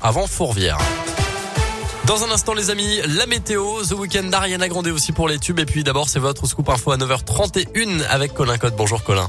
avant Fourvière. Dans un instant, les amis, la météo, The Weekend d'Ariana Grande aussi pour les tubes. Et puis d'abord, c'est votre scoop info à 9h31 avec Colin Code. Bonjour Colin.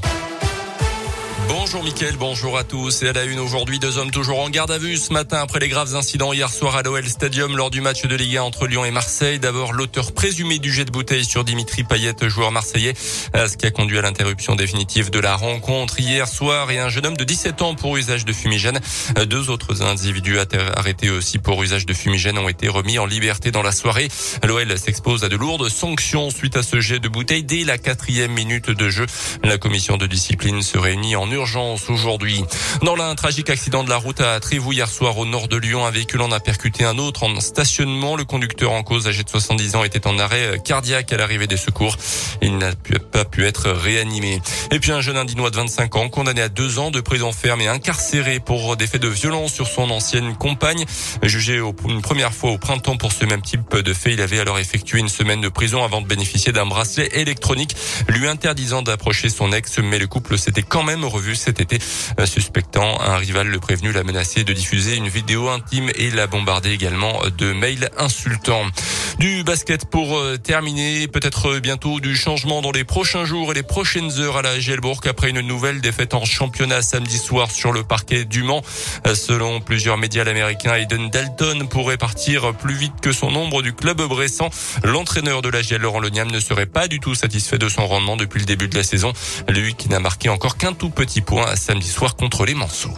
Bonjour Mickaël, bonjour à tous. Et à la une aujourd'hui, deux hommes toujours en garde à vue ce matin après les graves incidents hier soir à l'OL Stadium lors du match de Ligue 1 entre Lyon et Marseille. D'abord, l'auteur présumé du jet de bouteille sur Dimitri Payet, joueur marseillais, ce qui a conduit à l'interruption définitive de la rencontre hier soir et un jeune homme de 17 ans pour usage de fumigène. Deux autres individus arrêtés aussi pour usage de fumigène ont été remis en liberté dans la soirée. L'OL s'expose à de lourdes sanctions suite à ce jet de bouteille dès la quatrième minute de jeu. La commission de discipline se réunit en urgence urgence aujourd'hui. Dans l'un, tragique accident de la route à Trévoux hier soir au nord de Lyon, un véhicule en a percuté un autre en stationnement. Le conducteur en cause, âgé de 70 ans, était en arrêt cardiaque à l'arrivée des secours. Il n'a pas pu être réanimé. Et puis un jeune indinois de 25 ans, condamné à deux ans de prison ferme et incarcéré pour des faits de violence sur son ancienne compagne. Jugé une première fois au printemps pour ce même type de fait, il avait alors effectué une semaine de prison avant de bénéficier d'un bracelet électronique lui interdisant d'approcher son ex, mais le couple s'était quand même revu cet été, euh, suspectant un rival le prévenu l'a menacé de diffuser une vidéo intime et l'a bombardé également de mails insultants. Du basket pour euh, terminer, peut-être bientôt du changement dans les prochains jours et les prochaines heures à la Gelbourg après une nouvelle défaite en championnat samedi soir sur le parquet du Mans. Euh, selon plusieurs médias américains, Aiden Dalton pourrait partir plus vite que son nombre du club bressant. L'entraîneur de la GL, Laurent Loniam, ne serait pas du tout satisfait de son rendement depuis le début de la saison. Lui qui n'a marqué encore qu'un tout petit point samedi soir contre les Manceaux.